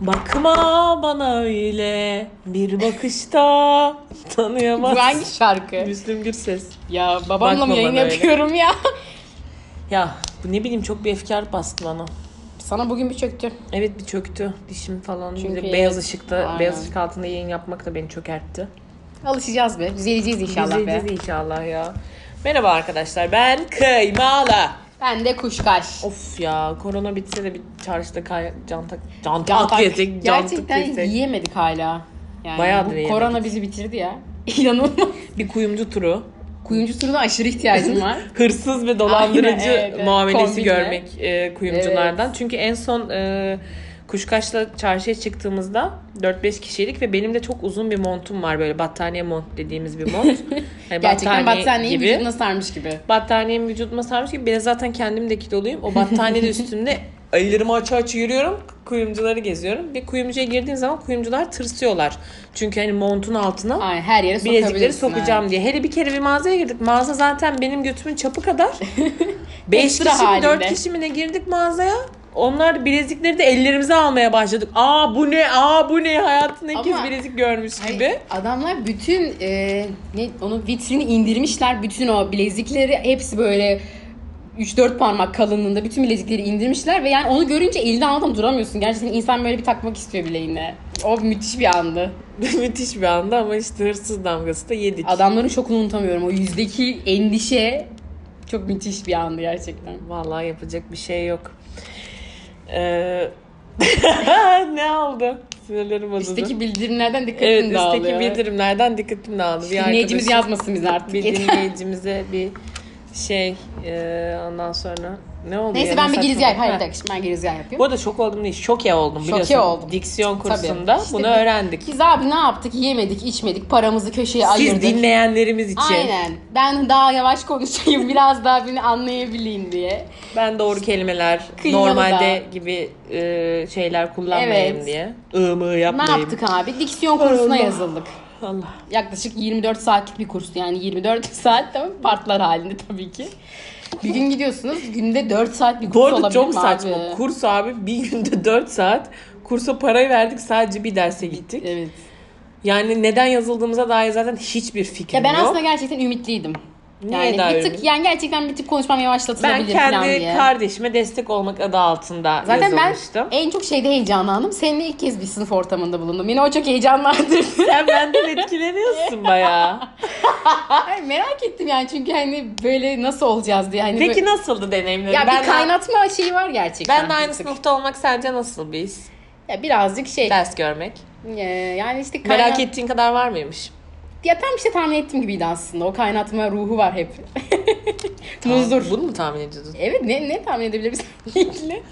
Bakma bana öyle bir bakışta tanıyamaz. Bu hangi şarkı? Müslüm Gürses. Ya babamla Bakma mı yayın bana öyle. yapıyorum ya? Ya bu ne bileyim çok bir efkar bastı bana. Sana bugün bir çöktü. Evet bir çöktü dişim falan. Çünkü Bir de beyaz ışıkta, aynen. beyaz ışık altında yayın yapmak da beni çökertti. Alışacağız be. Düzeleceğiz inşallah be. İzleyeceğiz inşallah ya. Merhaba arkadaşlar ben Kıymalı. Ben de kuşkaş. Of ya korona bitse de bir çarşıda kay can tak can, Can tak tak. yesek, can Gerçekten yesek. yiyemedik hala. Yani Bayağıdır bu korona bizi bitirdi ya. İnanılmaz. Bir kuyumcu turu. Kuyumcu turuna aşırı ihtiyacım var. Hırsız ve dolandırıcı Aynen, evet, evet. muamelesi Kombinle. görmek e, kuyumculardan. Çünkü en son e, Kuşkaş'la çarşıya çıktığımızda 4-5 kişiydik ve benim de çok uzun bir montum var böyle battaniye mont dediğimiz bir mont. Yani Gerçekten battaniye battaniyeyi gibi. vücuduna sarmış gibi. Battaniyemi vücuduma sarmış gibi ben zaten kendim de kiloluyum. O battaniye de üstünde ellerimi aç aç yürüyorum. Kuyumcuları geziyorum. Bir kuyumcuya girdiğim zaman kuyumcular tırsıyorlar. Çünkü hani montun altına Ay her yere bilezikleri sokacağım evet. diye. Hele bir kere bir mağazaya girdik. Mağaza zaten benim götümün çapı kadar. 5 Ekstra kişi mi halinde. 4 kişi mi ne girdik mağazaya. Onlar bilezikleri de ellerimize almaya başladık. Aa bu ne? Aa bu ne? Hayatında ilk kez Ama- bilezik görmüş Ay, gibi. adamlar bütün e, ne onu vitrini indirmişler. Bütün o bilezikleri hepsi böyle 3-4 parmak kalınlığında bütün bilezikleri indirmişler ve yani onu görünce elini aldım duramıyorsun. Gerçekten insan böyle bir takmak istiyor bileğine. O müthiş bir andı. Müthiş bir anda ama işte hırsız damgası da yedik. Adamların şokunu unutamıyorum. O yüzdeki endişe çok müthiş bir andı gerçekten. Vallahi yapacak bir şey yok. Ee, ne oldu? Sinirlerim bozuldu. Üstteki bildirimlerden dikkatim evet, dağılıyor. üstteki bildirimlerden dikkatim dağıldı. Bir Dinleyicimiz arkadaşım- yazmasın bize artık. Bir dinleyicimize bir şey e, ondan sonra ne oldu Neyse ya? ben bir girizgah Hayır Ha. bir dakika şimdi ben girizgah yapayım. Bu arada şok oldum değil, şoke oldum Şoke biliyorsun. oldum. Diksiyon Tabii. kursunda İşte bunu biz- öğrendik. Biz abi ne yaptık? Yemedik, içmedik, paramızı köşeye Siz ayırdık. dinleyenlerimiz için Aynen. Ben daha yavaş konuşayım biraz daha beni anlayabileyim diye. ben doğru kelimeler Kıymalı normalde gibi e, şeyler kullanmayayım Evet. diye. Imı yapmayayım. Ne yaptık abi? Diksiyon kursuna yazıldık. Allah. Yaklaşık 24 saatlik bir kurstu yani 24 saat tamam partlar halinde tabii ki. Bir gün gidiyorsunuz günde 4 saat bir kurs Bu arada olabilir çok mi saçma. abi? Kurs abi bir günde 4 saat. Kursa parayı verdik sadece bir derse gittik. Evet. Yani neden yazıldığımıza dair zaten hiçbir fikrim Ya ben yok. aslında gerçekten ümitliydim. Niye Yani daha bir tık yani gerçekten bir tık konuşmam ben yavaşlatılabilir falan kendi diye. kardeşime destek olmak adı altında Zaten ben yazılmıştım. en çok şeyde heyecanlandım. Seninle ilk kez bir sınıf ortamında bulundum. Yine o çok heyecanlandırdı. Sen benden etkileniyorsun bayağı. Ay, merak ettim yani çünkü hani böyle nasıl olacağız diye. Hani Peki böyle... nasıldı deneyimlerin? Ya ben bir kaynatma şeyi var gerçekten. Ben de aynı sınıfta olmak sence nasıl bir his? Ya birazcık şey. Ders görmek. e, yani işte kaynat... Merak ettiğin kadar var mıymış? Ya tam işte tahmin ettiğim gibiydi aslında. O kaynatma ruhu var hep. Muzdur. Bunu mu tahmin ediyordun? Evet ne, ne tahmin edebiliriz ilgili?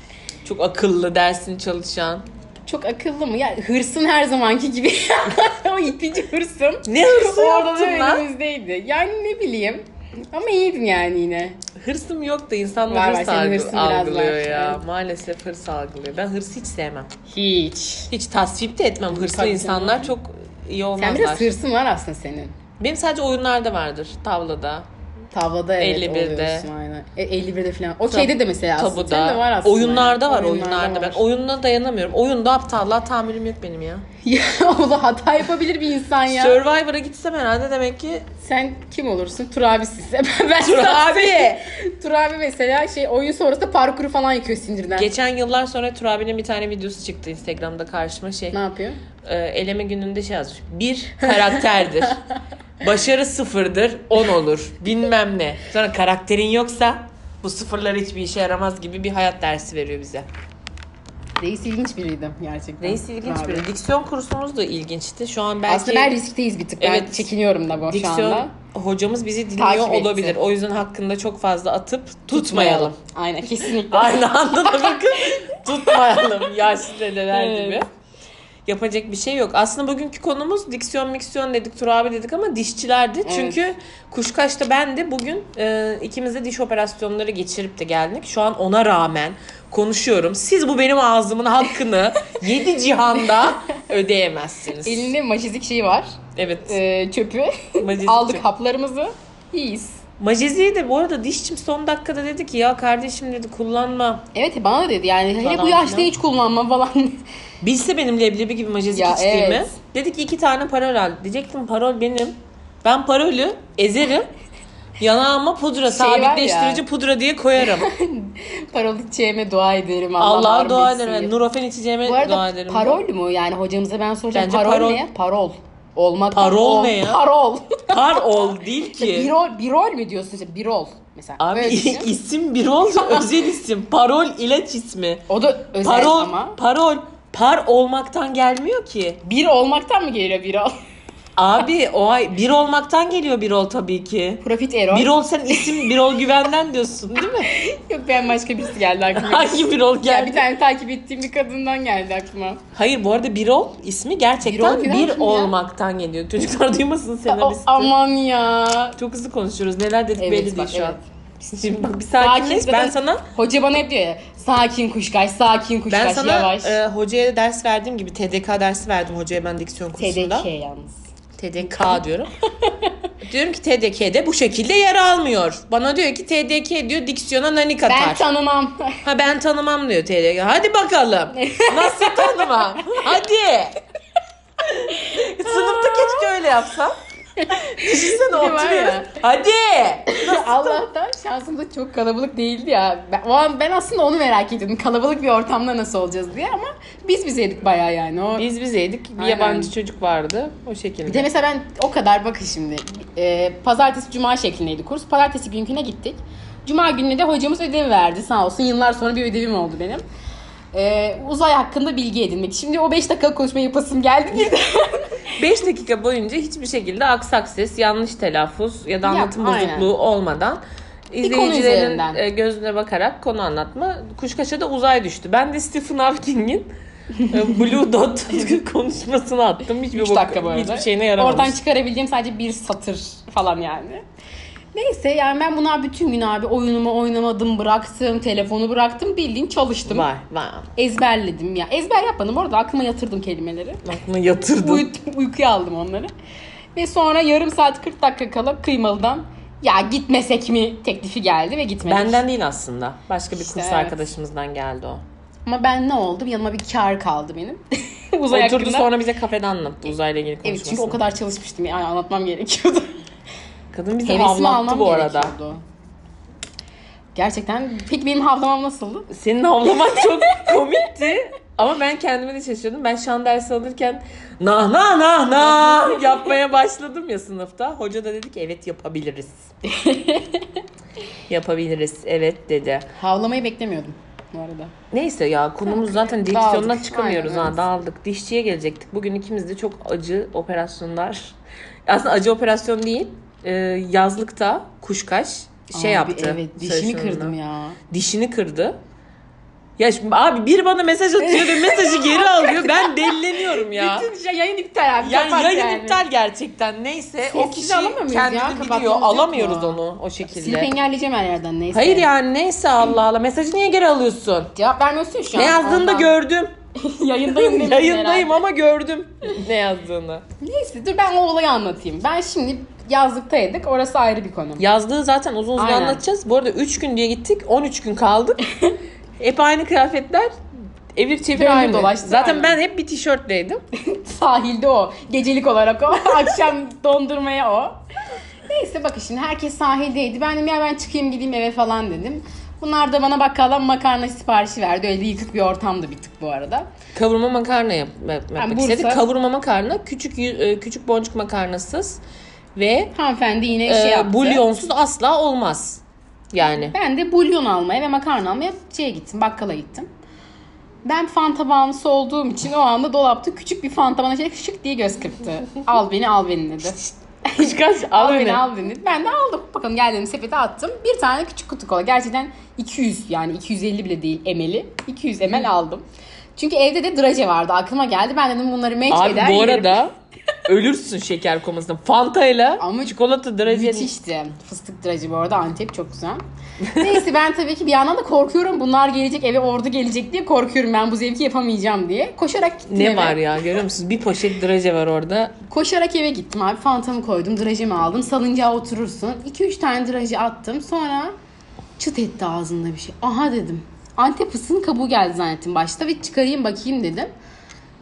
Çok akıllı, dersini çalışan. Çok akıllı mı? Ya hırsın her zamanki gibi. o itici hırsım. Ne hırsı Orada da yaptın lan? önümüzdeydi. Yani ne bileyim. Ama iyiydim yani yine. Hırsım yok da insanlar Var, var, hırs senin algı- hırsın biraz algılıyor var, ya. evet. Maalesef hırs algılıyor. Ben hırsı hiç sevmem. Hiç. Hiç tasvip de etmem. Hırslı Tabii insanlar canım. çok iyi Sen olmazlar. biraz hırsın var aslında senin. Benim sadece oyunlarda vardır. Tavlada, Tavlada evet 51'de. oluyorsun aynen. E, 51'de falan. O şeyde de mesela aslında. tabuda. De var aslında. Oyunlarda var Oyunlarda oyunlarda. Ben var. oyununa dayanamıyorum. Oyunda aptallığa tahammülüm yok benim ya. Ya o da hata yapabilir bir insan ya. Survivor'a gitsem herhalde demek ki Sen kim olursun? Tur abisin. Ben Tur abi. Tur abi mesela şey oyun sonrasında parkuru falan yıkıyor sinirden. Geçen yıllar sonra Turabi'nin bir tane videosu çıktı Instagram'da karşıma şey. Ne yapıyor? e, eleme gününde şey yazmış. Bir karakterdir. Başarı sıfırdır, on olur. Bilmem ne. Sonra karakterin yoksa bu sıfırlar hiçbir işe yaramaz gibi bir hayat dersi veriyor bize. Reis ilginç biriydi gerçekten. Reis ilginç biri. Diksiyon kursumuz da ilginçti. Şu an belki Aslında ben riskteyiz bir tık. Ben Evet. çekiniyorum da bu şu diksiyon anda. hocamız bizi dinliyor Takip etti. olabilir. O yüzden hakkında çok fazla atıp tutmayalım. Aynen kesinlikle. Aynı anda da bakın tutmayalım yaşlı dedeler Evet. gibi. Yapacak bir şey yok. Aslında bugünkü konumuz diksiyon miksiyon dedik, Tur abi dedik ama dişçilerdi. Çünkü Kuşkaş'ta ben de bugün e, ikimiz de diş operasyonları geçirip de geldik. Şu an ona rağmen konuşuyorum. Siz bu benim ağzımın hakkını yedi cihanda ödeyemezsiniz. Elinde majizik şeyi var. Evet. Ee, çöpü. Majizik Aldık çöp. haplarımızı. İyiyiz. Majezi'yi de bu arada dişçim son dakikada dedi ki ya kardeşim dedi kullanma. Evet bana da dedi yani hele Falan bu yaşta filan. hiç kullanma falan. Bilse benim leblebi gibi majezik Ya içtiğimi. evet. Dedi ki iki tane parol al. Diyecektim parol benim. Ben parolü ezerim. Yanağıma pudra, Şey var ya. sabitleştirici pudra diye koyarım. Parol içeceğime dua ederim. Allah Allah'a var dua bilsin. ederim. Nurofen içeceğime Bu arada dua ederim. parol mu? Yani hocamıza ben soracağım. Bence parol, parol. ne? Parol. Olmak. Parol ne ya? Parol. Parol değil ki. birol, birol mi diyorsun işte? Birol mesela. Abi Öyle düşün. isim birol özel isim. Parol ilaç ismi. o da özel Parol, ama. parol. Par olmaktan gelmiyor ki. Bir olmaktan mı geliyor birol? Abi o ay bir olmaktan geliyor bir ol tabii ki. Profit error. Bir ol sen isim bir ol güvenden diyorsun değil mi? Yok ben başka birisi geldi aklıma. Hangi bir ol ya geldi? bir tane takip ettiğim bir kadından geldi aklıma. Hayır bu arada bir ol ismi gerçekten Birol güven bir kim ya? olmaktan geliyor. Çocuklar duymasın senaristi. Aman ya. Çok hızlı konuşuyoruz. Neler dedik Evet, belli bak, değil şu an. evet. Şimdi bak bir sakinleş. Sakin, Ben sana Hoca bana hep diyor ya sakin kuşkaş, sakin kuşkaş, ben sana yavaş. e, hocaya ders verdiğim gibi TDK dersi verdim hocaya ben diksiyon kursunda. TDK yalnız. TDK diyorum. diyorum ki TDK'de bu şekilde yer almıyor. Bana diyor ki TDK diyor diksiyona nani katar. Ben tanımam. ha ben tanımam diyor TDK. Hadi bakalım. Nasıl tanımam? Hadi. Sınıfta keşke öyle yapsam. Düşünsene oturuyoruz. Hadi. Allah'tan şansımda çok kalabalık değildi ya. Ben, o an ben aslında onu merak ediyordum. Kalabalık bir ortamda nasıl olacağız diye ama biz bizeydik bayağı yani. O... Biz bizeydik. Bir Aynen. yabancı çocuk vardı. O Bir de şekilde. mesela ben o kadar bakın şimdi. E, pazartesi cuma şeklindeydi kurs. Pazartesi günküne gittik. Cuma gününe de hocamız ödev verdi sağ olsun. Yıllar sonra bir ödevim oldu benim. E, uzay hakkında bilgi edinmek. Şimdi o 5 dakikalık konuşma yapasım geldi bir de. 5 dakika boyunca hiçbir şekilde aksak ses, yanlış telaffuz ya da anlatım aynen. bozukluğu olmadan izleyicilerin e, gözüne bakarak konu anlatma. Kuşkaş'a da uzay düştü. Ben de Stephen Hawking'in e, Blue Dot konuşmasını attım. Hiçbir, 3 bok- dakika arada. hiçbir şeyine yaramamış. Oradan çıkarabildiğim sadece bir satır falan yani. Neyse yani ben buna bütün gün abi oyunumu oynamadım, bıraktım, telefonu bıraktım, bildiğin çalıştım. Var, var. Ezberledim ya. Ezber yapmadım orada aklıma yatırdım kelimeleri. Aklına yatırdım. Uy- uykuya aldım onları. Ve sonra yarım saat 40 dakika kala kıymalıdan ya gitmesek mi teklifi geldi ve gitmedik. Benden değil aslında. Başka bir kurs evet. arkadaşımızdan geldi o. Ama ben ne oldum? Yanıma bir kar kaldı benim. Uzay Oturdu hakkında. sonra bize kafede anlattı uzayla ilgili Evet konuşmasını. çünkü o kadar çalışmıştım yani anlatmam gerekiyordu. Kadın bizi Hevesimi havlattı almam bu arada. gerekiyordu. Gerçekten. Peki benim havlamam nasıldı? Senin havlaman çok komikti. Ama ben kendime de şaşırdım. Ben şan dersi alırken nah nah nah nah yapmaya başladım ya sınıfta. Hoca da dedi ki evet yapabiliriz. yapabiliriz evet dedi. Havlamayı beklemiyordum bu arada. Neyse ya konumuz zaten diksiyondan Dağıldık. çıkamıyoruz Aynen, ha evet. dağıldık. Dişçiye gelecektik. Bugün ikimiz de çok acı operasyonlar. Aslında acı operasyon değil. Ee, yazlıkta kuşkaş şey Abi yaptı. Evet Sarışınına. kırdım ya. dişini kırdı. Ya şimdi abi biri bana mesaj atıyor ve mesajı geri alıyor. Ben delileniyorum ya. Bütün şey yayın iptal abi. Yani yayın yani. iptal gerçekten. Neyse o Sessiz kişi alamıyor muyuz kendini ya? biliyor. Alamıyoruz mu? onu o Silip şekilde. engelleyeceğim her yerden neyse. Hayır yani neyse Allah Allah. Mesajı niye geri alıyorsun? Cevap vermiyorsun şu an. Ne yazdığını da gördüm. Yayındayım Yayındayım herhalde. ama gördüm ne yazdığını. Neyse dur ben o olayı anlatayım. Ben şimdi yazlıktaydık. Orası ayrı bir konu. Yazdığı zaten uzun uzun Aynen. anlatacağız. Bu arada 3 gün diye gittik. 13 gün kaldık. hep aynı kıyafetler. Evir çevir aynı. dolaştı, Zaten aynen. ben hep bir tişörtleydim. Sahilde o. Gecelik olarak o. Akşam dondurmaya o. Neyse bakın şimdi herkes sahildeydi. Ben dedim ya ben çıkayım gideyim eve falan dedim. Bunlar da bana bakkaldan makarna siparişi verdi. Öyle yıkık bir ortamdı bir tık bu arada. Kavurma makarna yap, yap- yapmak Bursa- istedik. Kavurma makarna küçük e, küçük boncuk makarnasız ve Hanımefendi yine e, şey yaptı. bulyonsuz asla olmaz. Yani Ben de bulyon almaya ve makarna almaya şeye gittim. Bakkala gittim. Ben fanta bağımlısı olduğum için o anda dolapta küçük bir fanta bana şey şık diye göz kırptı. al beni al beni dedi. kuşkaş al al beni beni. al beni dedi. Ben de aldım. Bakalım geldim sepete attım. Bir tane küçük kutu kola. Gerçekten 200 yani 250 bile değil emeli. 200 ml aldım. Çünkü evde de draje vardı. Aklıma geldi. Ben dedim bunları match Abi eder bu yerim. Ölürsün şeker komasından. Fanta ile Ama çikolata derece Müthişti. Fıstık dracı bu arada Antep çok güzel. Neyse ben tabii ki bir yandan da korkuyorum. Bunlar gelecek eve ordu gelecek diye korkuyorum. Ben bu zevki yapamayacağım diye. Koşarak gittim Ne eve. var ya görüyor musunuz? Bir poşet draje var orada. Koşarak eve gittim abi. Fantamı koydum. Drajımı aldım. Salıncağa oturursun. 2-3 tane drajı attım. Sonra çıt etti ağzında bir şey. Aha dedim. Antep fıstığının kabuğu geldi zannettim başta. Bir çıkarayım bakayım dedim.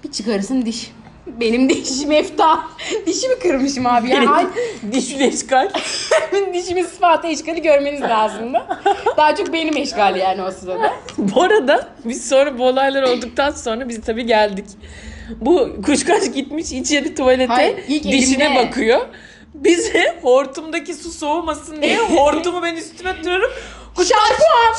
Bir çıkarırsın diş. Benim dişim efta. Dişimi kırmışım abi. Ya. Ay, Dişli eşkal. dişimin sıfatı eşkali görmeniz lazımdı. Daha çok benim eşkali yani o sırada. bu arada biz sonra bu olaylar olduktan sonra biz tabii geldik. Bu kuşkaç gitmiş içeri tuvalete Hayır, ilk dişine elimde. bakıyor. Bize hortumdaki su soğumasın diye hortumu ben üstüme tutuyorum. Kuşkaç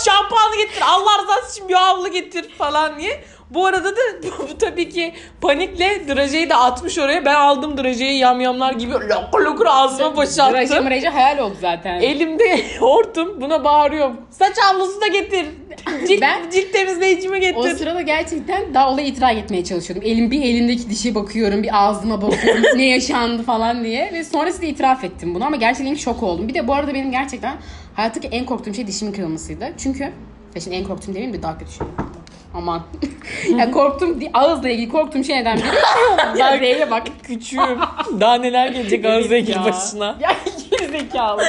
şampuanı getir Allah rızası için bir havlu getir falan diye. Bu arada da bu, tabii ki panikle drajeyi de atmış oraya. Ben aldım drajeyi yamyamlar gibi lokur lokur ağzıma boşalttım. Drajı mrajı hayal oldu zaten. Elimde hortum buna bağırıyorum. Saç havlusu da getir. Cilt, Ben- cilt temizleyicimi O getir. sırada gerçekten daha olaya itiraz etmeye çalışıyordum. Elim bir elimdeki dişe bakıyorum, bir ağzıma bakıyorum ne yaşandı falan diye. Ve sonrasında itiraf ettim bunu ama gerçekten şok oldum. Bir de bu arada benim gerçekten hayattaki en korktuğum şey dişimin kırılmasıydı. Çünkü ya şimdi en korktuğum demeyeyim bir daha kötü şey. Aman. ya korktuğum, di- ağızla ilgili korktuğum şeylerden biri. ya Z'ye bak. Küçüğüm. Daha neler gelecek gir Ya. başına. Ya zekalı.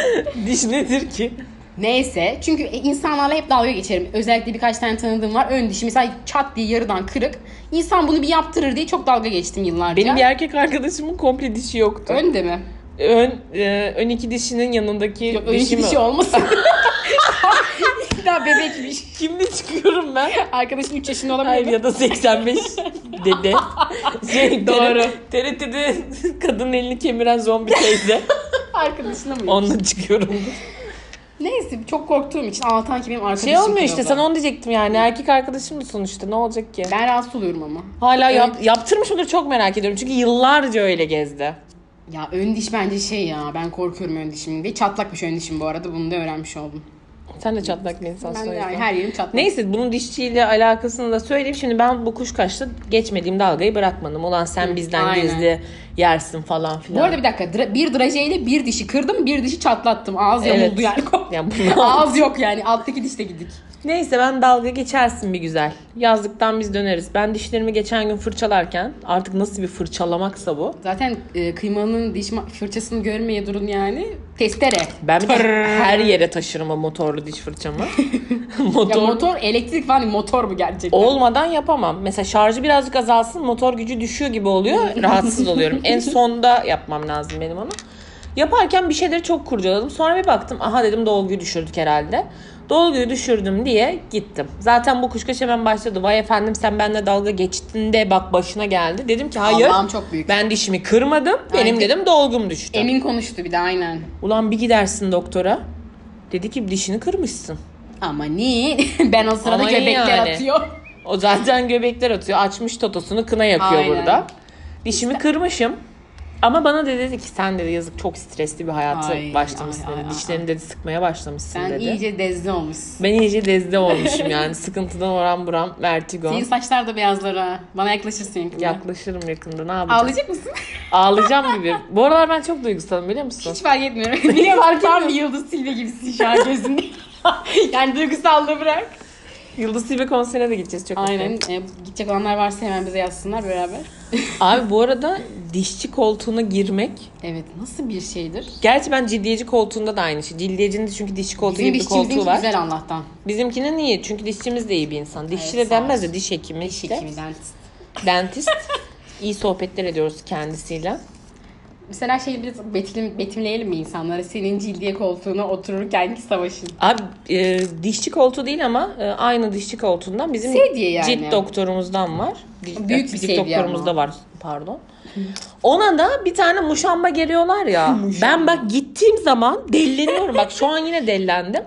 Diş nedir ki? Neyse çünkü insanlarla hep dalga geçerim. Özellikle birkaç tane tanıdığım var. Ön dişi mesela çat diye yarıdan kırık. İnsan bunu bir yaptırır diye çok dalga geçtim yıllarca. Benim bir erkek arkadaşımın komple dişi yoktu. Ön de mi? Ön, e, ön iki dişinin yanındaki Yok ön iki dişi olmasın. Daha bebekmiş. Kimle çıkıyorum ben? Arkadaşın 3 yaşında Hayır ya da 85 dede. Şey, Doğru. TRT'de kadının elini kemiren zombi teyze. Arkadaşına mı? Onunla çıkıyorum. Neyse çok korktuğum için Altan ki benim arkadaşım. Şey olmuyor işte kırıldı. sana onu diyecektim yani. Erkek arkadaşım da sonuçta ne olacak ki? Ben rahatsız oluyorum ama. Hala yap, yaptırmış mıdır çok merak ediyorum. Çünkü yıllarca öyle gezdi. Ya ön diş bence şey ya. Ben korkuyorum ön dişimin. Ve çatlakmış ön dişim bu arada. Bunu da öğrenmiş oldum. Sen de çatlak bir insansın. Ben de yani her yerim çatlak. Neyse bunun dişçiyle alakasını da söyleyeyim. Şimdi ben bu kuşkaçta geçmediğim dalgayı bırakmadım. Ulan sen bizden aynen. gizli yersin falan filan. Bu arada bir dakika. bir drajeyle bir dişi kırdım. Bir dişi çatlattım. Ağız Evet. yamuldu yani. Ya bunu- Ağız yok yani. Alttaki diş de gidik. Neyse ben dalga geçersin bir güzel. Yazlıktan biz döneriz. Ben dişlerimi geçen gün fırçalarken artık nasıl bir fırçalamaksa bu. Zaten e, kıymanın diş fırçasını görmeye durun yani. Testere. Ben bir de her yere taşırım o motorlu diş fırçamı. Ya Motor motor elektrik falan değil, motor bu gerçekten. olmadan yapamam. Mesela şarjı birazcık azalsın motor gücü düşüyor gibi oluyor. Rahatsız oluyorum. En sonda yapmam lazım benim onu. Yaparken bir şeyleri çok kurcaladım. Sonra bir baktım. Aha dedim dolguyu düşürdük herhalde. Dolguyu düşürdüm diye gittim. Zaten bu kuşkaş hemen başladı. Vay efendim sen benimle dalga geçtin de bak başına geldi. Dedim ki hayır. Allah'ım çok büyük. Ben dişimi kırmadım. Benim Aynen. dedim dolgum düştü. Emin konuştu bir de aynen. Ulan bir gidersin doktora. Dedi ki dişini kırmışsın. Ama niye? ben o sırada Ama göbekler yani. atıyor. O zaten göbekler atıyor. Açmış totosunu kına yakıyor Aynen. burada. Dişimi kırmışım. Ama bana dedi ki sen dedi yazık çok stresli bir hayatı Ay, başlamışsın ay, dedi. ay, Dişlerini dedi sıkmaya başlamışsın Sen dedi. iyice dezde olmuşsun. Ben iyice dezde olmuşum yani. Sıkıntıdan oran buram vertigo. Senin saçlar da beyazlar ha. Bana yaklaşırsın yakında. Yaklaşırım yakında ne yapacağım? Ağlayacak mısın? Ağlayacağım gibi. Bu aralar ben çok duygusalım biliyor musun? Hiç fark etmiyorum. Biliyorum tam bir Yıldız Silve gibisin şu an gözünde. yani duygusallığı bırak. Yıldız Tilbe konserine de gideceğiz çok Aynen. E, gidecek olanlar varsa hemen bize yazsınlar beraber. Abi bu arada dişçi koltuğuna girmek Evet nasıl bir şeydir? Gerçi ben ciddiyeci koltuğunda da aynı şey. Ciddiyecinin de çünkü dişçi koltuğu Bizim gibi bir koltuğu var. güzel Allah'tan. Bizimkinin iyi çünkü dişçimiz de iyi bir insan. Dişçi Evet, de sağ denmez de diş hekimi Diş işte. hekimi dentist. Dentist. İyi sohbetler ediyoruz kendisiyle. Mesela şey biraz betim, betimleyelim mi insanlara? Senin cildiye koltuğuna otururkenki savaşın. Abi e, dişçi koltuğu değil ama e, aynı dişçi koltuğundan bizim Sedye yani. cilt doktorumuzdan var. Büyük bir cilt sedye doktorumuz ama. da var pardon. Ona da bir tane muşamba geliyorlar ya. ben bak gittiğim zaman delleniyorum. bak şu an yine dellendim.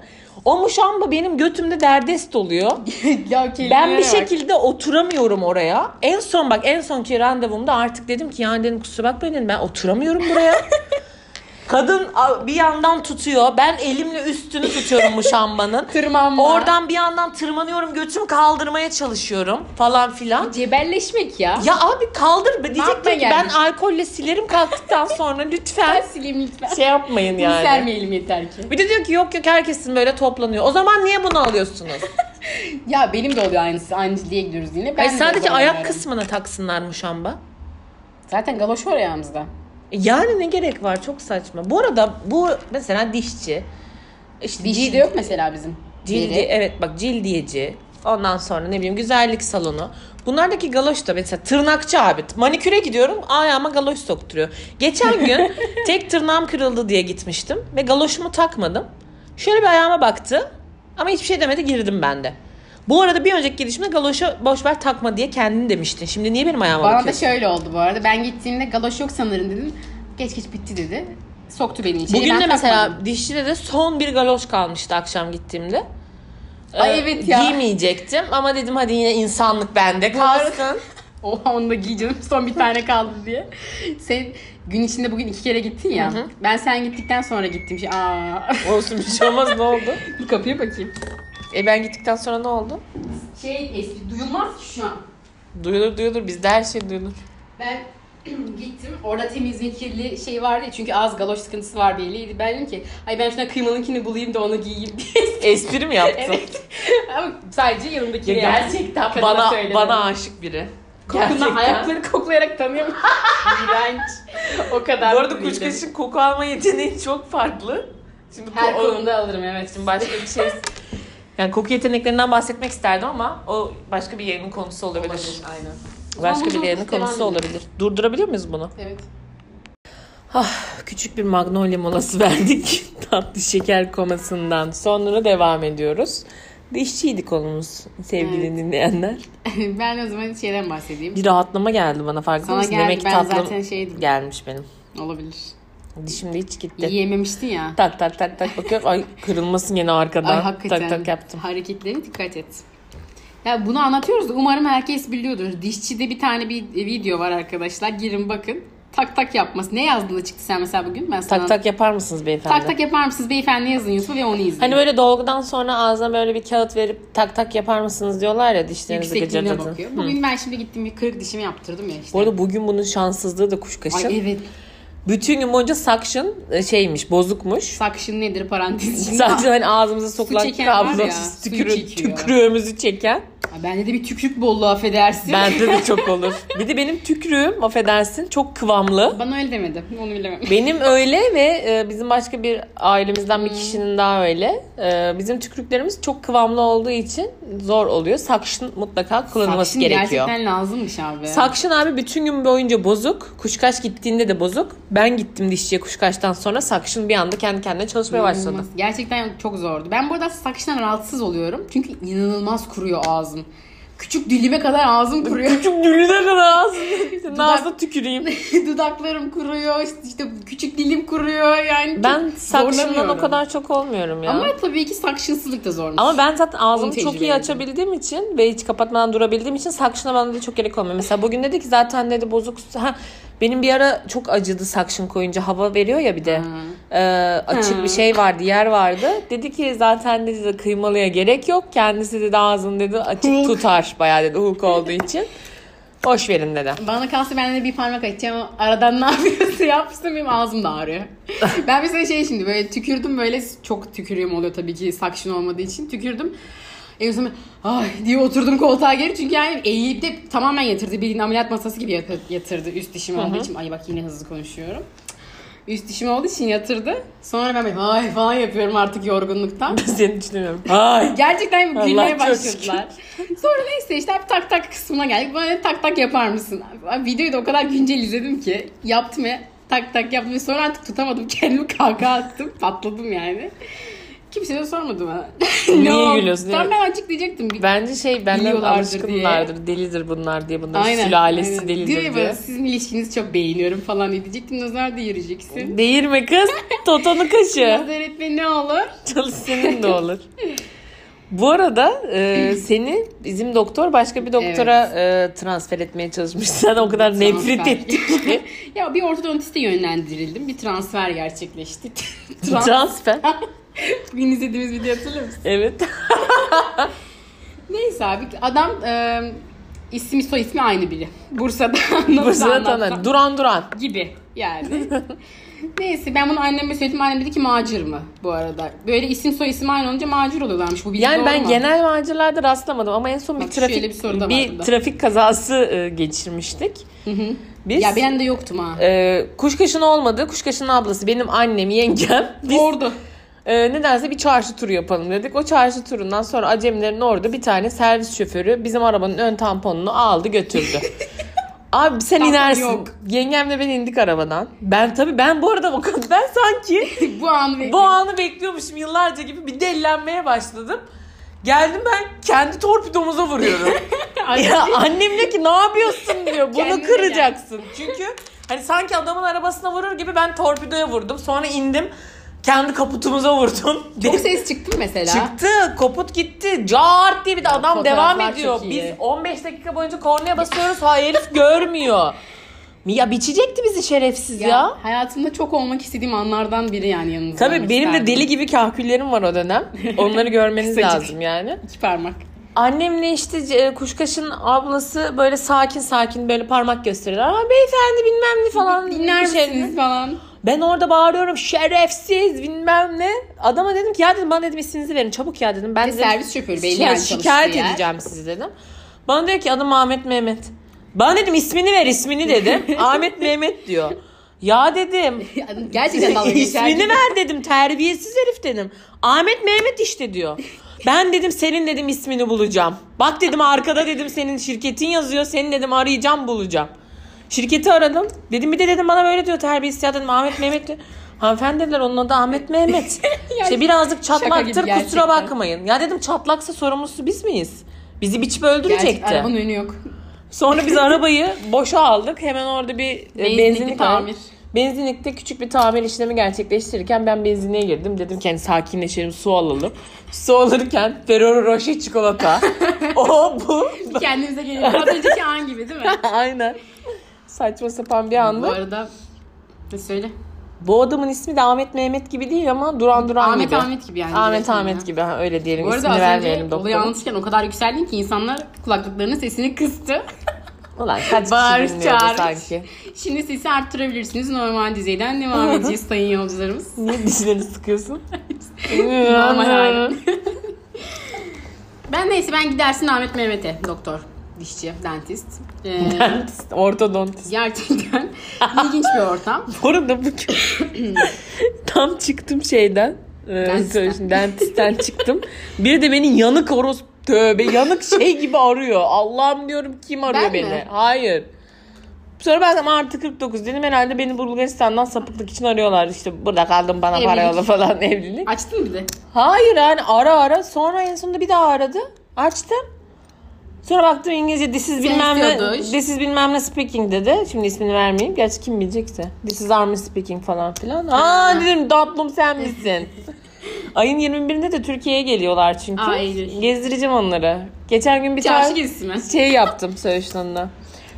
O muşamba benim götümde derdest oluyor. ya Ben bir bak. şekilde oturamıyorum oraya. En son bak en sonki randevumda artık dedim ki yani dedim kusura bakmayın dedim ben oturamıyorum buraya. Kadın bir yandan tutuyor. Ben elimle üstünü tutuyorum muşambanın. Tırmanma. Oradan bir yandan tırmanıyorum. Götümü kaldırmaya çalışıyorum falan filan. Cebelleşmek ya. Ya abi kaldır. Diyecektim ki ben alkolle silerim kalktıktan sonra lütfen Ben sileyim lütfen. şey yapmayın Bunu yani. sermeyelim yeter ki. Bir de diyor ki yok yok herkesin böyle toplanıyor. O zaman niye bunu alıyorsunuz? Ya benim de oluyor aynısı. Anciliğe gidiyoruz yine. Ben Hayır, de sadece ayak kısmına taksınlar muşamba. Zaten galoş var ayağımızda. Yani ne gerek var çok saçma. Bu arada bu mesela dişçi. İşte Dişi de yok mesela bizim. Cildi Yeri. evet bak cildiyeci. Ondan sonra ne bileyim güzellik salonu. Bunlardaki galoş da mesela tırnakçı abi. Maniküre gidiyorum ayağıma galoş sokturuyor. Geçen gün tek tırnağım kırıldı diye gitmiştim ve galoşumu takmadım. Şöyle bir ayağıma baktı ama hiçbir şey demedi girdim ben de. Bu arada bir önceki gidişimde galoşu boş ver takma diye kendin demiştin. Şimdi niye benim ayağıma Bana da bakıyorsun? şöyle oldu bu arada. Ben gittiğimde galoş yok sanırım dedim. Geç geç bitti dedi. Soktu beni içeri. Bugün Ben de mesela takmadım. dişçide de son bir galoş kalmıştı akşam gittiğimde. Ay Ee, evet ya. Giymeyecektim ama dedim hadi yine insanlık bende kalsın. Oha onu da giyeceğim. Son bir tane kaldı diye. Sen gün içinde bugün iki kere gittin ya. Ben sen gittikten sonra gittim. Şey, aa. Olsun bir şey olmaz ne oldu? Bir kapıya bakayım. E ben gittikten sonra ne oldu? Şey eski duyulmaz ki şu an. Duyulur duyulur bizde her şey duyulur. Ben gittim. Orada temiz ve kirli şey vardı ya. Çünkü az galoş sıkıntısı var belliydi. Ben dedim ki ay ben şuna kıymalınkini bulayım da onu giyeyim diye. Espri mi yaptın? evet. Ama sadece yanındakini Ya gerçekten bana bana aşık biri. Gerçekten. ayakları koklayarak tanıyorum. İğrenç. O kadar. Bu arada değildim. kuşkaşın koku alma yeteneği çok farklı. Şimdi Her ko- konuda alırım evet. Şimdi başka bir şey yani koku yeteneklerinden bahsetmek isterdim ama o başka bir yayının konusu olabilir. Olabilir, aynen. Başka bir yayının konusu olabilir. Durdurabilir miyiz bunu? Evet. Küçük bir magnolia molası verdik. Tatlı şeker komasından sonra devam ediyoruz. Dişçiydi konumuz sevgili Evet. dinleyenler. ben o zaman şeyden bahsedeyim. Bir rahatlama geldi bana farkında Sana mısın? geldi, Demek ki ben tatlım zaten şeydim. gelmiş benim. Olabilir. Dişim de hiç gitti. Yiyememiştin ya. Tak tak tak tak bakıyorum. Ay kırılmasın yine arkadan. Ay hakikaten. Tak tak yaptım. Hareketlerine dikkat et. Ya bunu anlatıyoruz da umarım herkes biliyordur. Dişçide bir tane bir video var arkadaşlar. Girin bakın. Tak tak yapması. Ne yazdığında çıktı sen mesela bugün? Ben sana... Tak tak yapar mısınız beyefendi? Tak tak yapar mısınız beyefendi yazın YouTube'a ve onu izleyin. Hani böyle dolgudan sonra ağzına böyle bir kağıt verip tak tak yapar mısınız diyorlar ya dişlerinizi gıcırdatın. bakıyor. Hı. Bugün ben şimdi gittim bir kırık dişimi yaptırdım ya işte. Bu arada bugün bunun şanssızlığı da kuşkaşın. Ay evet. Bütün gün boyunca suction e, şeymiş, bozukmuş. Suction nedir parantez içinde? Sadece hani ağzımıza sokulan suyu tükürü, tükürüğümüzü çeken. Ay, Bende de bir tükürük bolluğu affedersin. Bende de çok olur. Bir de benim tükürüğüm affedersin çok kıvamlı. Bana öyle demedi. Onu bilemem. Benim öyle ve e, bizim başka bir ailemizden bir kişinin daha öyle. E, bizim tükürüklerimiz çok kıvamlı olduğu için zor oluyor. Suction mutlaka kullanılması Suction gerekiyor. gerçekten lazımmış abi. Suction abi bütün gün boyunca bozuk. Kuşkaş gittiğinde de bozuk. Ben gittim dişçiye kuşkaştan sonra Suction bir anda kendi kendine çalışmaya başladı. İnanılmaz. Gerçekten çok zordu. Ben bu arada Suction'dan rahatsız oluyorum. Çünkü inanılmaz kuruyor ağzım. Küçük dilime kadar ağzım kuruyor. Küçük dülüne kadar ağzına, Dudak- ağzına tüküreyim. Dudaklarım kuruyor. işte- işte küçük dilim kuruyor. Yani Ben zorlanıyorum. o kadar çok olmuyorum ya. Ama Ama, tabii ki suctionsızlık da zormuş. ben zaten ağzımı çok iyi açabildiğim için ve hiç kapatmadan durabildiğim için Suction'a bana da çok gerek olmuyor. Mesela bugün dedi ki zaten dedi bozuk. Ha, benim bir ara çok acıdı Suction koyunca hava veriyor ya bir de. Ee, açık Hı. bir şey vardı yer vardı. Dedi ki zaten dedi kıymalıya gerek yok. Kendisi dedi ağzını dedi açık Hook. tutar bayağı dedi hook olduğu için. Boş verin dedi. Bana kalsa ben de bir parmak açacağım. Aradan ne yapıyorsa yapsın benim ağzım da ağrıyor. ben mesela şey şimdi böyle tükürdüm böyle çok tükürüğüm oluyor tabii ki suction olmadığı için tükürdüm. En son ay diye oturdum koltuğa geri çünkü yani eğilip de tamamen yatırdı. Bildiğin ameliyat masası gibi yat- yatırdı üst dişim olduğu için. Ay bak yine hızlı konuşuyorum. Üst dişim olduğu için yatırdı. Sonra ben böyle ay falan yapıyorum artık yorgunluktan. Seni düşünüyorum. Ay. Gerçekten Allah gülmeye çok başladılar. Sonra neyse işte hep tak tak kısmına geldik. Bana tak tak yapar mısın? Abi, videoyu da o kadar güncel izledim ki yaptım ya tak tak yaptım. Sonra artık tutamadım. Kendimi kahkaha attım. Patladım yani. Kimse de sormadı bana. Niye gülüyorsun, Tam evet. ben açıklayacaktım. Bir- Bence şey benden alışkınlardır. Delidir bunlar diye. Bunların Aynen, sülalesi aynen. delidir diye. bana, sizin ilişkinizi çok beğeniyorum falan diye diyecektim. Nazar değireceksin. Değirme kız. Totonu kaşı. Nazar etme ne olur. Çalış senin de olur. Bu arada e, seni bizim doktor başka bir doktora e, transfer etmeye çalışmış. Sen o kadar nefret ettik ki. ya bir ortodontiste yönlendirildim. Bir transfer gerçekleşti. Trans- transfer. Bugün izlediğimiz video hatırlıyor musun? Evet. Neyse abi adam e, ismi soy ismi aynı biri. Bursa'da. Nasıl Bursa'da anlatsam? tanır. Duran Duran. gibi yani. Neyse ben bunu anneme söyledim. Annem dedi ki macir mı bu arada? Böyle isim soy isim aynı olunca macir oluyorlarmış. Bu bilgi Yani doğru ben mu? genel maceralarda rastlamadım ama en son bir Bak trafik şöyle bir soru da bir trafik kazası e, geçirmiştik. Biz Ya ben de yoktum ha. e, kuşkaşın olmadı. Kuşkaşın ablası benim annem, yengem. Biz Ordu. E, nedense bir çarşı turu yapalım dedik. O çarşı turundan sonra Acemilerin orada bir tane servis şoförü bizim arabanın ön tamponunu aldı götürdü. Abi sen Tampon inersin. yok. Yengemle ben indik arabadan. Ben tabii ben bu arada bakın ben sanki bu anı bu anı bekliyormuşum yıllarca gibi bir dellenmeye başladım. Geldim ben kendi torpidomuza vuruyorum. ya annem diyor ki ne yapıyorsun diyor. Bunu Kendine kıracaksın. Çünkü hani sanki adamın arabasına vurur gibi ben torpidoya vurdum. Sonra indim. Kendi kaputumuza vurdum. Çok ses çıktı mesela? Çıktı. Koput gitti. Cart diye bir de adam fotoğraflar devam ediyor. çok iyi. Biz 15 dakika boyunca kornaya basıyoruz. Ha herif görmüyor. Ya biçecekti bizi şerefsiz ya. Ya, hayatımda çok olmak istediğim anlardan biri yani yanınızda. Tabii olmak benim de isterdim. deli gibi kahküllerim var o dönem. Onları görmeniz Kısacık. lazım yani. İki parmak. Annemle işte e, Kuşkaş'ın ablası böyle sakin sakin böyle parmak gösteriyorlar. Aa beyefendi bilmem ne falan. Dinler bir şey- misiniz falan. Ben orada bağırıyorum şerefsiz bilmem ne. Adama dedim ki ya dedim bana dedim isminizi verin çabuk ya dedim. Ben de dedim, servis şoförü belli yani şikayet yer. edeceğim sizi dedim. Bana diyor ki adım Ahmet Mehmet. Ben dedim ismini ver ismini dedim. Ahmet Mehmet diyor. Ya dedim. Gerçekten dalga İsmini ver dedim. Terbiyesiz herif dedim. Ahmet Mehmet işte diyor. Ben dedim senin dedim ismini bulacağım. Bak dedim arkada dedim senin şirketin yazıyor. Senin dedim arayacağım bulacağım. Şirketi aradım. Dedim bir de dedim bana böyle diyor terbiyesiz ya dedim Ahmet Mehmet diyor. Hanımefendi dediler onun adı Ahmet Mehmet. işte birazcık şaka çatlaktır gibi kusura gerçekten. bakmayın. Ya dedim çatlaksa sorumlusu biz miyiz? Bizi biçip öldürecekti. arabanın önü yok. Sonra biz arabayı boşa aldık. Hemen orada bir e, benzinlik var. tamir. Benzinlikte küçük bir tamir işlemi gerçekleştirirken ben benzinliğe girdim. Dedim ki hani sakinleşelim su alalım. Su alırken Ferrero Rocher çikolata. o bu. Kendimize geliyor. Az önceki an gibi değil mi? Aynen. Saçma sapan bir Bu anda. arada ne söyle? Bu adamın ismi de Ahmet Mehmet gibi değil ama Duran Duran Ahmet gibi. Ahmet gibi yani. Ahmet Ahmet ya. gibi ha, öyle diyelim Bu arada ismini az vermeyelim önce olayı anlatırken o kadar yükseldin ki insanlar kulaklıklarının sesini kıstı. Ulan kaç Bağırış kişi dinliyordu çağırış. sanki. Şimdi sesi arttırabilirsiniz. Normal düzeyden devam edeceğiz sayın yolcularımız. Niye dişlerini sıkıyorsun? Normal hali. ben neyse ben gidersin Ahmet Mehmet'e doktor. Dişçi, dentist. Ee, Dentist, ortodontist. gerçekten ilginç bir ortam. Bu arada bu tam çıktım şeyden. E, Dentistten. dentistten. çıktım. Bir de beni yanık oros tövbe yanık şey gibi arıyor. Allah'ım diyorum kim arıyor Ben beni? mi? Hayır. Sonra ben de artı 49 dedim herhalde beni Bulgaristan'dan sapıklık için arıyorlar. İşte burada kaldım bana para Evlilik. yolla falan evlilik. Açtın mı bir de? Hayır yani ara ara sonra en sonunda bir daha aradı. Açtım. Sonra baktım İngilizce this is bilmem ne, istiyordu. this is bilmem ne speaking dedi. Şimdi ismini vermeyeyim. Gerçi kim bilecekse. This is army speaking falan filan. Aa dedim tatlım sen misin? Ayın 21'inde de Türkiye'ye geliyorlar çünkü. Aa. Gezdireceğim onları. Geçen gün bir Çarşı tane gezisi mi? şey yaptım söğüşlerinde.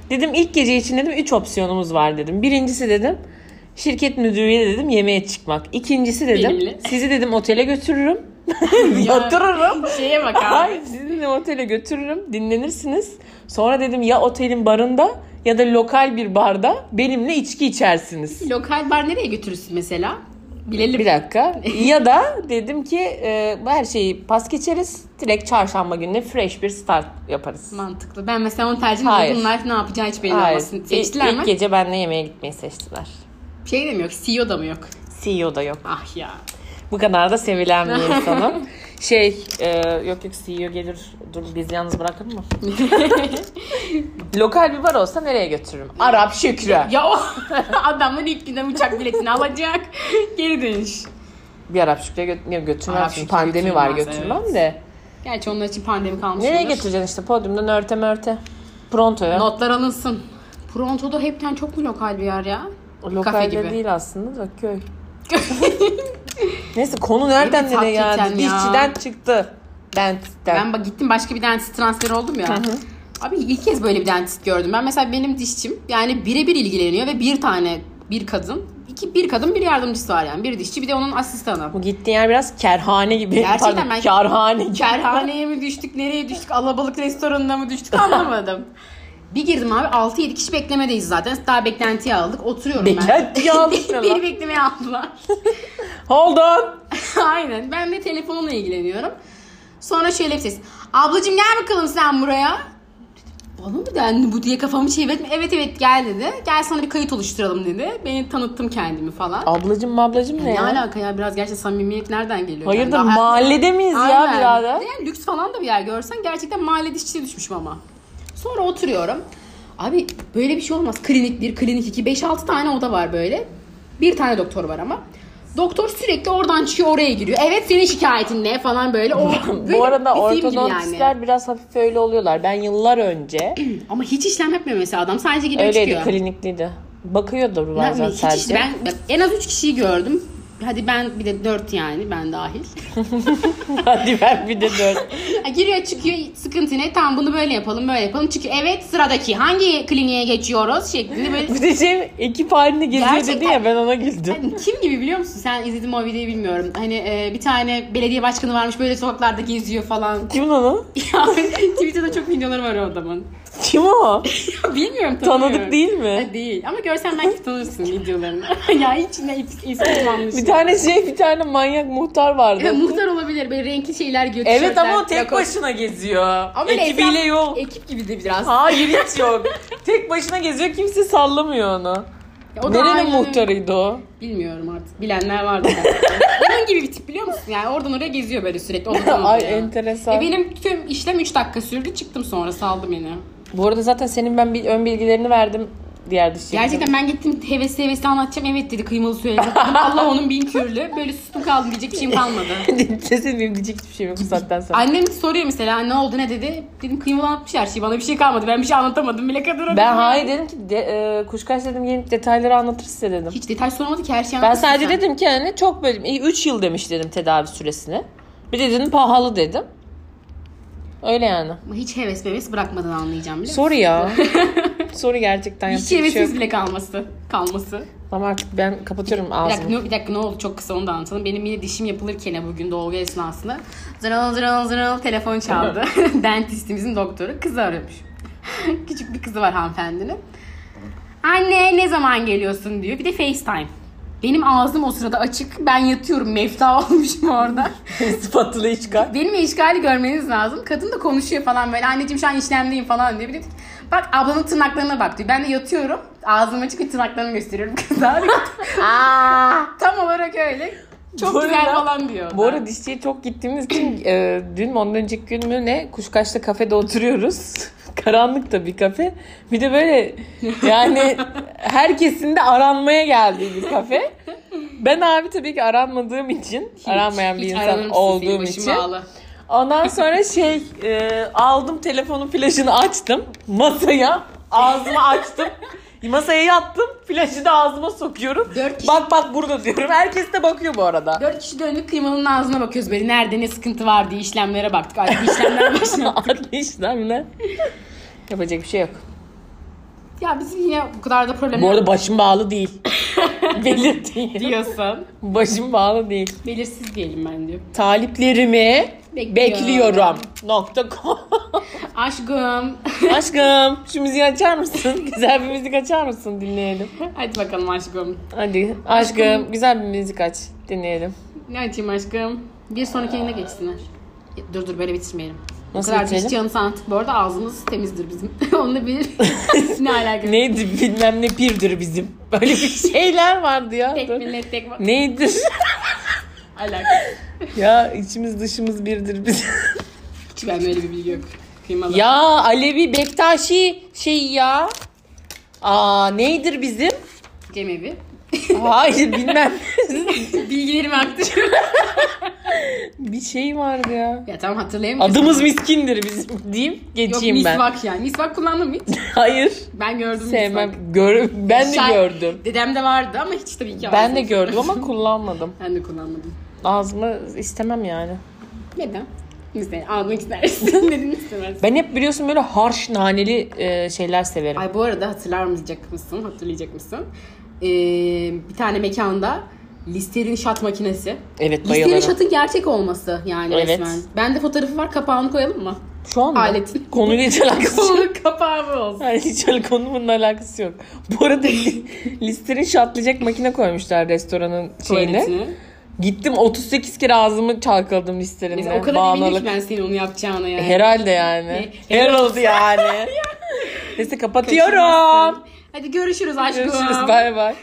Dedim ilk gece için dedim 3 opsiyonumuz var dedim. Birincisi dedim şirket müdürüyle dedim yemeğe çıkmak. İkincisi dedim Benimle. sizi dedim otele götürürüm. Yatırırım. Şeye bak abi. Ay sizi dedim otele götürürüm. Dinlenirsiniz. Sonra dedim ya otelin barında ya da lokal bir barda benimle içki içersiniz. Lokal bar nereye götürürsün mesela? Bilelim. Bir dakika. ya da dedim ki e, her şeyi pas geçeriz. Direkt çarşamba gününe fresh bir start yaparız. Mantıklı. Ben mesela onu tercih ettim. Bunlar ne yapacağı hiç belli Hayır. olmasın. İlk, Seçtiler ilk mi? gece benimle yemeğe gitmeyi seçtiler. Şey de mi yok? CEO da mı yok? CEO da yok. Ah ya. Bu kadar da sevilen bir insanım. Şey, e, yok yok CEO gelir. Dur biz yalnız bırakır mı? Lokal bir bar olsa nereye götürürüm? Arap Şükrü. Ya o adamlar ilk günden uçak biletini alacak. Geri dönüş. Bir Arap Şükrü'ye gö- götürmem. Arap Şükrü pandemi var götürmem evet. de. Gerçi onlar için pandemi kalmış. Nereye götüreceksin işte podyumdan örte mörte. Prontoya. Notlar alınsın. Pronto'da hepten çok mu lokal bir yer ya? Kafe Lokalde gibi. değil aslında da köy. Neyse konu nereden nereye geldi? hakikaten ya. Dişçiden çıktı. Dentistten. Ben bak gittim başka bir dentist transfer oldum ya. Abi ilk kez böyle bir dentist gördüm. Ben mesela benim dişçim yani birebir ilgileniyor ve bir tane bir kadın, iki bir kadın bir yardımcısı var yani. Bir dişçi bir de onun asistanı. Bu gittiğin yer biraz kerhane gibi. Gerçekten Pardon, ben- Karhane gibi. Kerhaneye mi düştük, nereye düştük, alabalık restoranına mı düştük anlamadım. bir girdim abi 6-7 kişi beklemedeyiz zaten. Daha beklentiye aldık. Oturuyorum ben. Beklentiye aldık ne lan? Beni beklemeye aldılar. Hold on. Aynen. Ben de telefonla ilgileniyorum. Sonra şöyle bir ses. Ablacım gel bakalım sen buraya. Bana mı dendi bu diye kafamı çevirdim. Evet evet gel dedi. Gel sana bir kayıt oluşturalım dedi. Beni tanıttım kendimi falan. Ablacım mablacım ne ne ya? alaka ya biraz gerçekten samimiyet nereden geliyor? Hayırdır daha- mahallede miyiz ya Aynen. birader? Yani lüks falan da bir yer görsen gerçekten mahalle dişçiye düşmüşüm ama. Sonra oturuyorum. Abi böyle bir şey olmaz. Klinik 1, klinik 2, 5-6 tane oda var böyle. Bir tane doktor var ama. Doktor sürekli oradan çıkıyor oraya giriyor. Evet senin şikayetin ne falan böyle. O, böyle Bu arada ortodontistler biraz hafif öyle oluyorlar. Ben yıllar önce Ama hiç işlem yapmıyor mesela adam. Sadece giriyor öyleydi çıkıyor. klinikliydi. Bakıyordur Yani bazen hiç sadece. işte ben en az 3 kişiyi gördüm. Hadi ben bir de 4 yani ben dahil. Hadi ben bir de dört. Giriyor çıkıyor sıkıntı ne? Tamam bunu böyle yapalım böyle yapalım. Çıkıyor evet sıradaki hangi kliniğe geçiyoruz şeklinde böyle. bir de şey ekip halinde geziyor Gerçekten- dedi ya ben ona güldüm. Hani kim gibi biliyor musun? Sen izledin mi o videoyu bilmiyorum. Hani e, bir tane belediye başkanı varmış böyle sokaklarda geziyor falan. Kim onu? Ya Twitter'da çok videoları var o adamın. Kim o? bilmiyorum tanımıyorum. Tanıdık değil mi? Ha, değil ama görsen belki tanırsın videolarını. ya içinde ismi kullanmış. Bir tane şey bir tane manyak muhtar vardı. Evet, muhtar olabilir. Böyle renkli şeyler giyiyor. Evet tişörtler, ama o tek başına geziyor. Ama böyle Ekibiyle esnaf- yok. Ekip gibi de biraz. Hayır hiç yok. tek başına geziyor kimse sallamıyor onu. Ya o da Nerenin muhtarıydı o? Bilmiyorum artık. Bilenler vardı. Onun gibi bir tip biliyor musun? Yani oradan oraya geziyor böyle sürekli. Ay enteresan. E benim tüm işlem 3 dakika sürdü. Çıktım sonra saldı beni. Bu arada zaten senin ben bir ön bilgilerini verdim diğer dişçi. Gerçekten ben gittim hevesli hevesli anlatacağım. Evet dedi kıymalı. Dedim, Allah onun bin türlü. Böyle sustum kaldım diyecek bir şeyim kalmadı. Sesin benim diyecek hiçbir şeyim yok bu saatten sonra. Annem soruyor mesela ne oldu ne dedi. Dedim kıymalı anlatmış her şeyi. Bana bir şey kalmadı. Ben bir şey anlatamadım bile kadına. Ben hayır dedim ki de, e, kuşkaş dedim gelip detayları anlatır size dedim. Hiç detay sormadı ki her şeyi Ben sadece sen. dedim ki hani çok böyle 3 yıl demiş dedim tedavi süresini. Bir de dedim pahalı dedim. Öyle yani. Hiç heves heves bırakmadan anlayacağım musun? Soru ya. Soru gerçekten Hiç yapacak bir şey yok. hevesiz bile kalması. Kalması. Tamam artık ben kapatıyorum Bir dakika, ağzımı. ne, bir dakika ne oldu çok kısa onu da anlatalım. Benim yine dişim yapılırken bugün dolgu esnasında zırıl zırıl zırıl telefon çaldı. Dentistimizin doktoru kızı arıyormuş. Küçük bir kızı var hanımefendinin. Anne ne zaman geliyorsun diyor. Bir de FaceTime. Benim ağzım o sırada açık. Ben yatıyorum. Mefta olmuşum orada. Spatulayı çıkar. Benim işgali görmeniz lazım. Kadın da konuşuyor falan böyle. Anneciğim şu an işlemdeyim falan diyor. Bir bak ablanın tırnaklarına bak diyor. Ben de yatıyorum. Ağzım açık ve tırnaklarımı gösteriyorum kıza. Tam olarak öyle. Çok Bu güzel arada- falan diyor. Bu arada dişçiye çok gittiğimiz için e, dün mü ondan önceki gün mü ne Kuşkaş'ta kafede oturuyoruz. Karanlık da bir kafe. Bir de böyle yani herkesin de aranmaya geldiği bir kafe. Ben abi tabii ki aranmadığım için, aranmayan bir Hiç insan olduğum için. bağlı. Ondan sonra şey e, aldım telefonun flaşını açtım masaya ağzımı açtım. Masaya yattım flaşı da ağzıma sokuyorum. Dört kişi- Bak bak burada diyorum. Herkes de bakıyor bu arada. Dört kişi döndük kıymalının ağzına bakıyoruz böyle. Nerede ne sıkıntı var diye işlemlere baktık. Artık işlemler başladı. Adli işlemler. Yapacak bir şey yok. Ya bizim yine bu kadar da problemler Bu arada başım bağlı değil. Belirteyim. diyorsan. Başım bağlı değil. Belirsiz diyelim ben diyor. Taliplerimi Bekliyorum. bekliyorum. Nokta com. Aşkım. Aşkım şu müziği açar mısın? Güzel bir müzik açar mısın dinleyelim. Hadi bakalım aşkım. Hadi aşkım güzel bir müzik aç dinleyelim. Ne açayım aşkım? Bir sonraki yayına geçsinler. Dur dur böyle bitirmeyelim. Nasıl o kadar bitirelim? anlattık. Bu arada ağzımız temizdir bizim. Onunla bir ne alakası? Neydi bilmem ne pirdir bizim. Böyle bir şeyler vardı ya. Tek millet tek bak. Neydir? Alakası. ya içimiz dışımız birdir bizim. Hiç ben böyle bir bilgi yok. Kıymalı. ya Alevi Bektaşi şey ya. Aa neydir bizim? Cemevi. Hayır bilmem. Bilgilerimi aktarıyorum. bir şey vardı ya. ya tamam hatırlayamıyorum. Adımız miskindir bizim Yok geçeyim ben. misvak yani. Misvak kullandın mı hiç? Hayır. Ben gördüm Sevmem. misvak. Gör ben de Şay- gördüm. Dedem de vardı ama hiç tabii ki Ben de gördüm ama kullanmadım. Ben de kullanmadım. Ağzımı istemem yani. Neden? Mesela almak istersin dedin istemez. Ben hep biliyorsun böyle harş naneli e, şeyler severim. Ay bu arada hatırlamayacak mısın? Hatırlayacak mısın? Ee, bir tane mekanda Listerine shot makinesi. Evet bayılırım. shot'ın gerçek olması yani Evet. resmen. Bende fotoğrafı var kapağını koyalım mı? Şu anda Aletin. konuyla hiç alakası yok. Onun kapağı mı olsun? Hayır hiç öyle konunun alakası yok. Bu arada li- listerin şatlayacak makine koymuşlar restoranın şeyine. Tuvaletini. Gittim 38 kere ağzımı çalkaladım listerinde. Mesela o kadar Bağımlılık. ki ben senin onu yapacağına yani. Herhalde yani. He- Herhalde yani. Neyse kapatıyorum. Hadi görüşürüz aşkım. Görüşürüz. Bay bay.